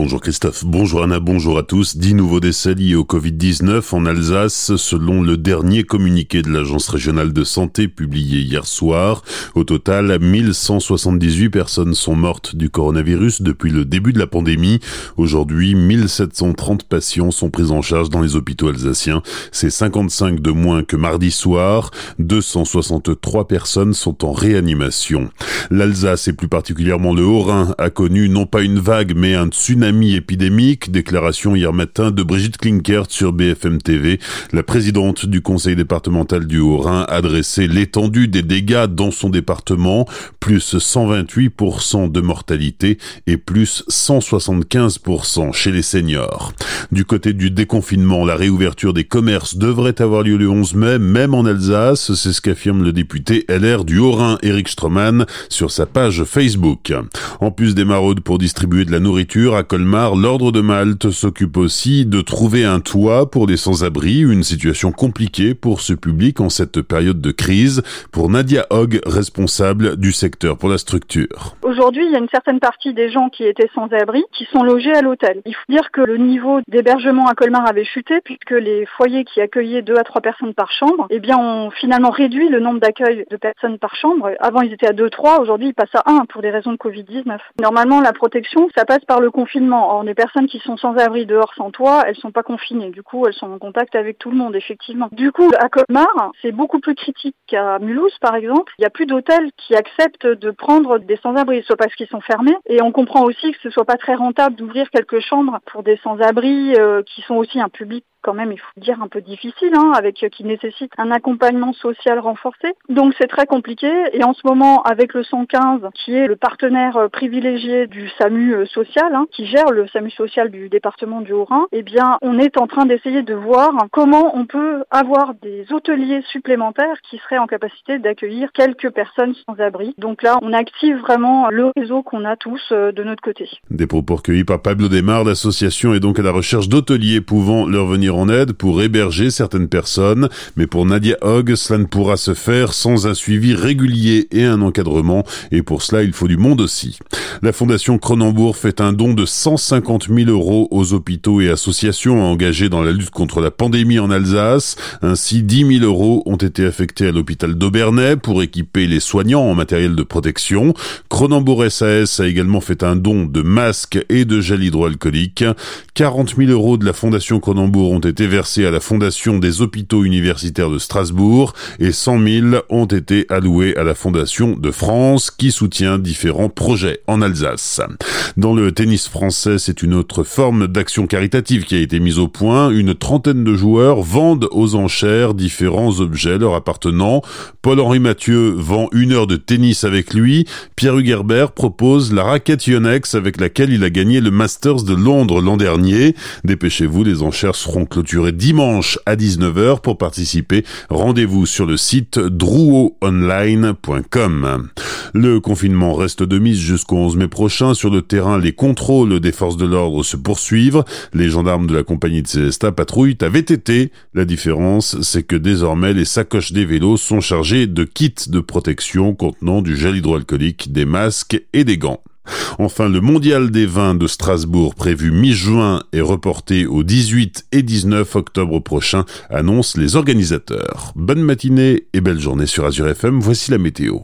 Bonjour Christophe, bonjour Anna, bonjour à tous. Dix nouveaux décès liés au Covid-19 en Alsace, selon le dernier communiqué de l'Agence régionale de santé publié hier soir. Au total, 1178 personnes sont mortes du coronavirus depuis le début de la pandémie. Aujourd'hui, 1730 patients sont pris en charge dans les hôpitaux alsaciens. C'est 55 de moins que mardi soir. 263 personnes sont en réanimation. L'Alsace et plus particulièrement le Haut-Rhin a connu non pas une vague mais un tsunami tsunami épidémique, déclaration hier matin de Brigitte Klinkert sur BFM TV. La présidente du conseil départemental du Haut-Rhin a dressé l'étendue des dégâts dans son département, plus 128% de mortalité et plus 175% chez les seniors. Du côté du déconfinement, la réouverture des commerces devrait avoir lieu le 11 mai, même en Alsace, c'est ce qu'affirme le député LR du Haut-Rhin, Eric Stroman, sur sa page Facebook. En plus des maraudes pour distribuer de la nourriture, à Colmar, l'Ordre de Malte s'occupe aussi de trouver un toit pour les sans-abri, une situation compliquée pour ce public en cette période de crise. Pour Nadia Hogg, responsable du secteur pour la structure. Aujourd'hui, il y a une certaine partie des gens qui étaient sans-abri qui sont logés à l'hôtel. Il faut dire que le niveau d'hébergement à Colmar avait chuté puisque les foyers qui accueillaient deux à trois personnes par chambre, eh bien, ont finalement réduit le nombre d'accueils de personnes par chambre. Avant, ils étaient à deux, trois. Aujourd'hui, ils passent à un pour des raisons de Covid-19. Normalement, la protection, ça passe par le confinement Or, les personnes qui sont sans abri dehors, sans toit, elles sont pas confinées. Du coup, elles sont en contact avec tout le monde, effectivement. Du coup, à Colmar, c'est beaucoup plus critique qu'à Mulhouse, par exemple. Il n'y a plus d'hôtels qui acceptent de prendre des sans-abri, soit parce qu'ils sont fermés, et on comprend aussi que ce soit pas très rentable d'ouvrir quelques chambres pour des sans-abri euh, qui sont aussi un public quand même, il faut dire, un peu difficile, hein, avec euh, qui nécessite un accompagnement social renforcé. Donc c'est très compliqué. Et en ce moment, avec le 115, qui est le partenaire euh, privilégié du SAMU euh, social, hein, qui gère le SAMU social du département du Haut-Rhin, eh bien, on est en train d'essayer de voir comment on peut avoir des hôteliers supplémentaires qui seraient en capacité d'accueillir quelques personnes sans abri. Donc là, on active vraiment le réseau qu'on a tous de notre côté. Des propos recueillis par Pablo Desmar, l'association est donc à la recherche d'hôteliers pouvant leur venir en aide pour héberger certaines personnes, mais pour Nadia Hogg, cela ne pourra se faire sans un suivi régulier et un encadrement, et pour cela il faut du monde aussi. La Fondation Cronenbourg fait un don de 150 000 euros aux hôpitaux et associations engagés dans la lutte contre la pandémie en Alsace. Ainsi, 10 000 euros ont été affectés à l'hôpital d'Aubernay pour équiper les soignants en matériel de protection. Cronenbourg SAS a également fait un don de masques et de gel hydroalcoolique. 40 000 euros de la Fondation Cronenbourg ont été versés à la Fondation des hôpitaux universitaires de Strasbourg et 100 000 ont été alloués à la Fondation de France qui soutient différents projets en Alsace. Dans le tennis français, c'est une autre forme d'action caritative qui a été mise au point. Une trentaine de joueurs vendent aux enchères différents objets leur appartenant. Paul-Henri Mathieu vend une heure de tennis avec lui. Pierre Hugerbert propose la raquette Yonex avec laquelle il a gagné le Masters de Londres l'an dernier. Dépêchez-vous, les enchères seront clôturées dimanche à 19h. Pour participer, rendez-vous sur le site drouotonline.com. Le confinement reste de mise jusqu'au 11 mai prochain. Sur le terrain, les contrôles des forces de l'ordre se poursuivent. Les gendarmes de la compagnie de Célestat patrouillent à VTT. La différence, c'est que désormais, les sacoches des vélos sont chargées de kits de protection contenant du gel hydroalcoolique, des masques et des gants. Enfin, le mondial des vins de Strasbourg prévu mi-juin est reporté au 18 et 19 octobre prochain, annoncent les organisateurs. Bonne matinée et belle journée sur Azure FM, voici la météo.